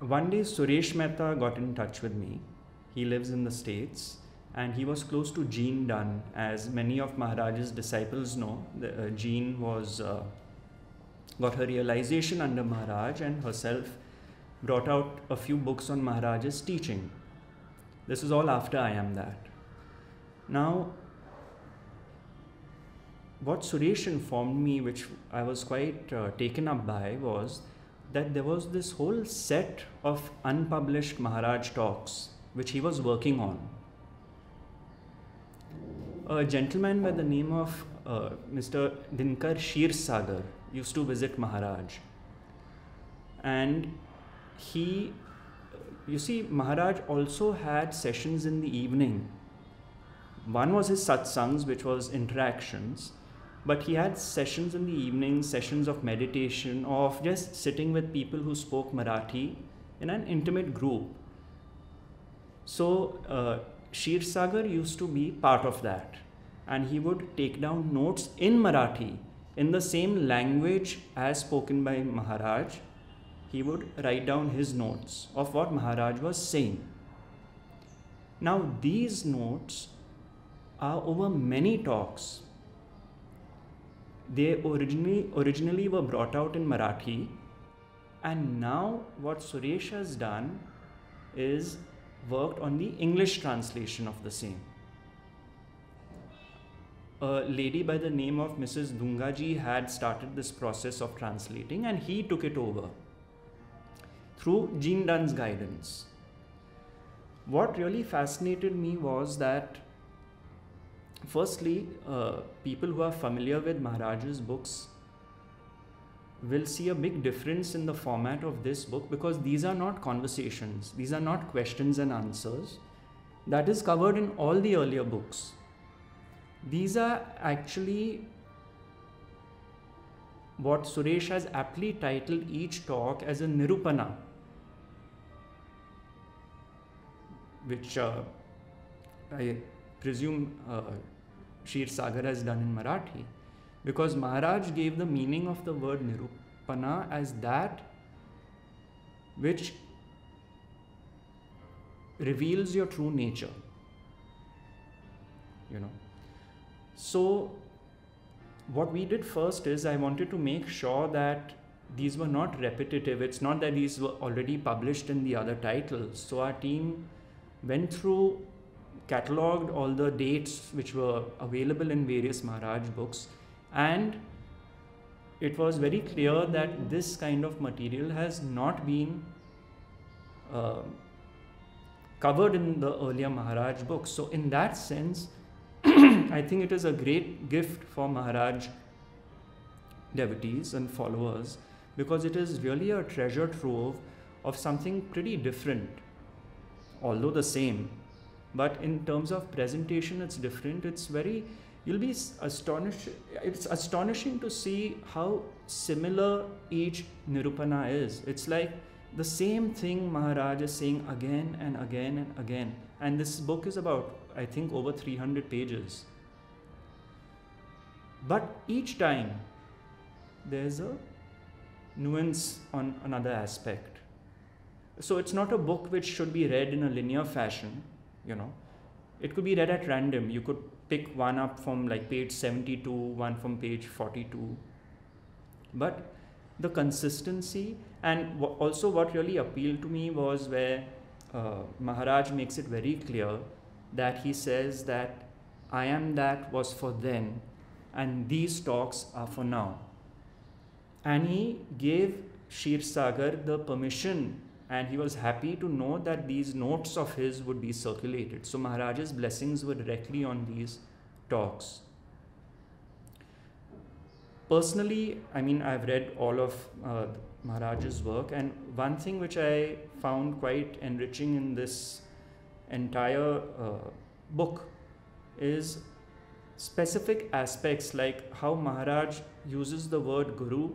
one day Suresh Mehta got in touch with me. He lives in the States and he was close to Jean Dunn. As many of Maharaj's disciples know, the, uh, Jean was uh, got her realization under Maharaj and herself brought out a few books on Maharaj's teaching. This is all after I am that. Now, what Suresh informed me, which I was quite uh, taken up by, was that there was this whole set of unpublished Maharaj talks which he was working on. A gentleman by the name of uh, Mr. Dinkar Kshirsagar used to visit Maharaj. And he, you see, Maharaj also had sessions in the evening. One was his satsangs, which was interactions, but he had sessions in the evening, sessions of meditation, of just sitting with people who spoke Marathi in an intimate group. So, uh, Kshirsagar used to be part of that, and he would take down notes in Marathi in the same language as spoken by Maharaj. He would write down his notes of what Maharaj was saying. Now, these notes are over many talks they originally originally were brought out in Marathi, and now what Suresh has done is worked on the English translation of the same. A lady by the name of Mrs. Dungaji had started this process of translating, and he took it over through Jean Dunn's guidance. What really fascinated me was that firstly, uh, people who are familiar with Maharaj's books will see a big difference in the format of this book because these are not conversations, these are not questions and answers. That is covered in all the earlier books. These are actually what Suresh has aptly titled each talk as a Nirupana, which uh, I presume uh, Kshirsagar has done in Marathi. Because Maharaj gave the meaning of the word Nirupana as that which reveals your true nature. You know. So, what we did first is I wanted to make sure that these were not repetitive. It's not that these were already published in the other titles. So, our team went through cataloged all the dates which were available in various Maharaj books and it was very clear that this kind of material has not been uh, covered in the earlier Maharaj books. So, in that sense, I think it is a great gift for Maharaj devotees and followers because it is really a treasure trove of something pretty different, although the same but in terms of presentation it's different. It's very you'll be astonished it's astonishing to see how similar each nirupana is. It's like the same thing maharaj is saying again and again and again. And this book is about i think over 300 pages. But each time there's a nuance on another aspect. So it's not a book which should be read in a linear fashion you know. It could be read at random. You could pick one up from like page 72 one from page 42 but the consistency and also what really appealed to me was where uh, maharaj makes it very clear that he says that i am that was for then and these talks are for now. And he gave kshirsagar the permission and he was happy to know that these notes of his would be circulated. So Maharaj's blessings were directly on these talks. Personally, I mean, I've read all of uh, Maharaj's work, and one thing which I found quite enriching in this entire uh, book is specific aspects like how Maharaj uses the word guru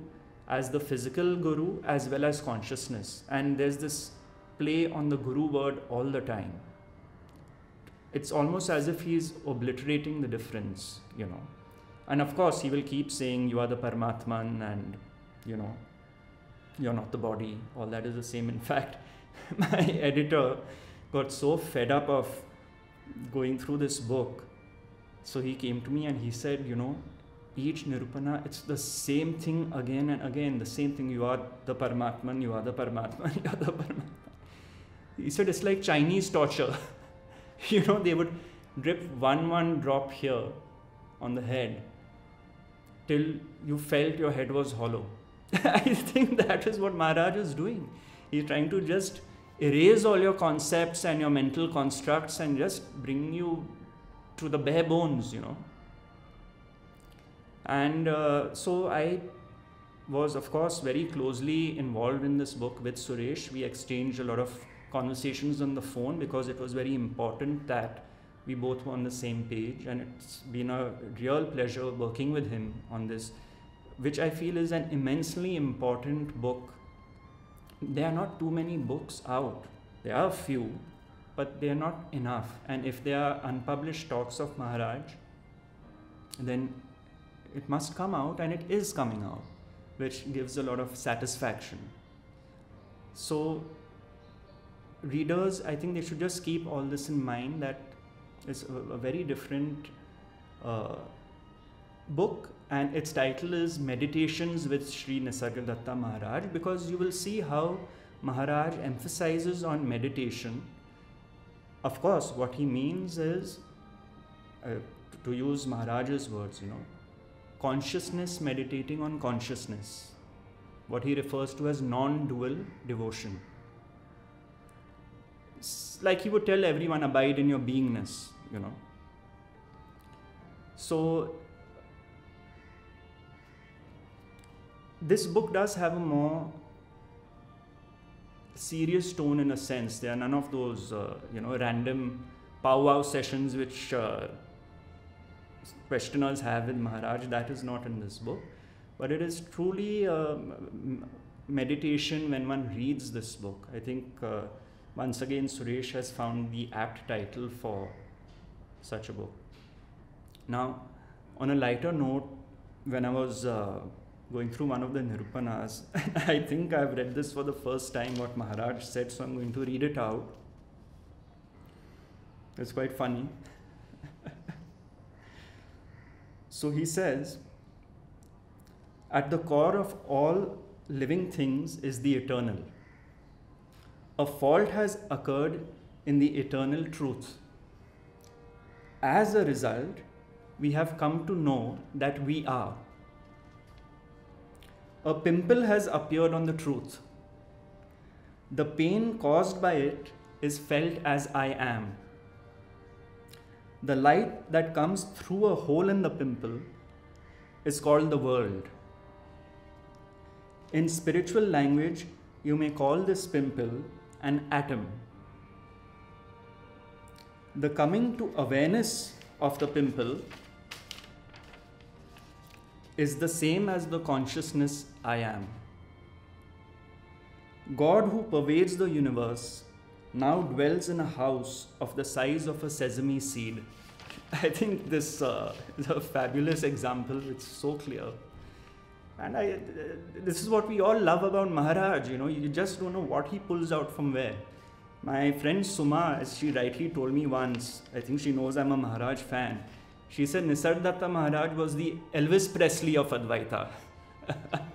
as the physical guru as well as consciousness. And there's this play on the guru word all the time. It's almost as if he's obliterating the difference, you know. And of course, he will keep saying, You are the Paramatman, and, you know, you're not the body. All that is the same. In fact, my editor got so fed up of going through this book. So he came to me and he said, You know, each Nirupana, it's the same thing again and again, the same thing. You are the Paramatman, you are the Paramatman, you are the Paramatman. He said, It's like Chinese torture. you know, they would drip one one drop here on the head till you felt your head was hollow. I think that is what Maharaj is doing. He's trying to just erase all your concepts and your mental constructs and just bring you to the bare bones, you know. And uh, so I was, of course, very closely involved in this book with Suresh. We exchanged a lot of conversations on the phone because it was very important that we both were on the same page. And it's been a real pleasure working with him on this, which I feel is an immensely important book. There are not too many books out, there are a few, but they are not enough. And if there are unpublished talks of Maharaj, then it must come out and it is coming out, which gives a lot of satisfaction. So, readers, I think they should just keep all this in mind that it's a, a very different uh, book and its title is Meditations with Sri Nisargadatta Maharaj because you will see how Maharaj emphasizes on meditation. Of course, what he means is, uh, to use Maharaj's words, you know, consciousness meditating on consciousness, what he refers to as non dual devotion. It's like he would tell everyone, abide in your beingness, you know. So, this book does have a more serious tone in a sense. There are none of those, uh, you know, random powwow sessions which uh, questioners have with Maharaj. That is not in this book. But it is truly a meditation when one reads this book. I think uh, once again Suresh has found the apt title for such a book. Now, on a lighter note, when I was uh, going through one of the Nirupanas, I think I've read this for the first time, what Maharaj said, so I'm going to read it out. It's quite funny. So he says, at the core of all living things is the eternal. A fault has occurred in the eternal truth. As a result, we have come to know that we are. A pimple has appeared on the truth. The pain caused by it is felt as I am the light that comes through a hole in the pimple is called the world. In spiritual language, you may call this pimple an atom. The coming to awareness of the pimple is the same as the consciousness I am. God, who pervades the universe, now dwells in a house of the size of a sesame seed. I think this uh, is a fabulous example. It's so clear. And I, uh, this is what we all love about Maharaj. You know, you just don't know what he pulls out from where. My friend Suma, as she rightly told me once, I think she knows I'm a Maharaj fan. She said Nisargadatta Maharaj was the Elvis Presley of Advaita.